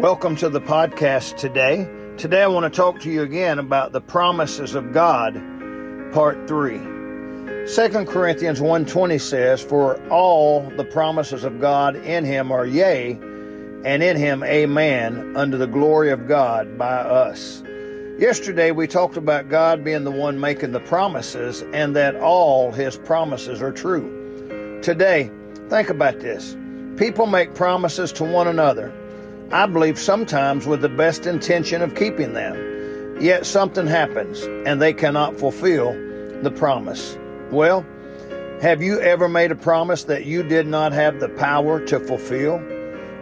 Welcome to the podcast today. Today I want to talk to you again about the promises of God, part 3. 2 Corinthians 1:20 says, "For all the promises of God in him are yea, and in him amen, unto the glory of God by us." Yesterday we talked about God being the one making the promises and that all his promises are true. Today, think about this. People make promises to one another. I believe sometimes with the best intention of keeping them. Yet something happens and they cannot fulfill the promise. Well, have you ever made a promise that you did not have the power to fulfill?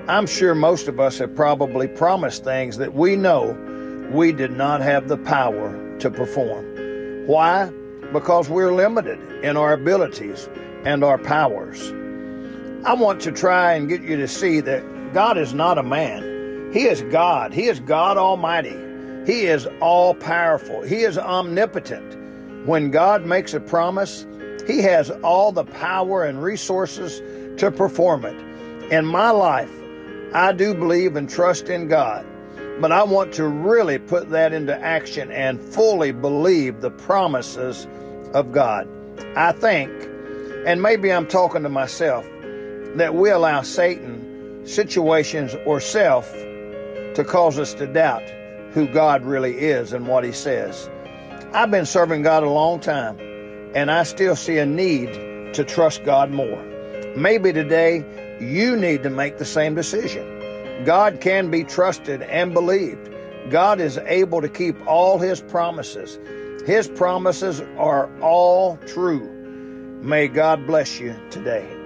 I'm sure most of us have probably promised things that we know we did not have the power to perform. Why? Because we're limited in our abilities and our powers. I want to try and get you to see that God is not a man. He is God. He is God Almighty. He is all powerful. He is omnipotent. When God makes a promise, He has all the power and resources to perform it. In my life, I do believe and trust in God, but I want to really put that into action and fully believe the promises of God. I think, and maybe I'm talking to myself, that we allow Satan situations, or self to cause us to doubt who God really is and what He says. I've been serving God a long time, and I still see a need to trust God more. Maybe today you need to make the same decision. God can be trusted and believed. God is able to keep all His promises. His promises are all true. May God bless you today.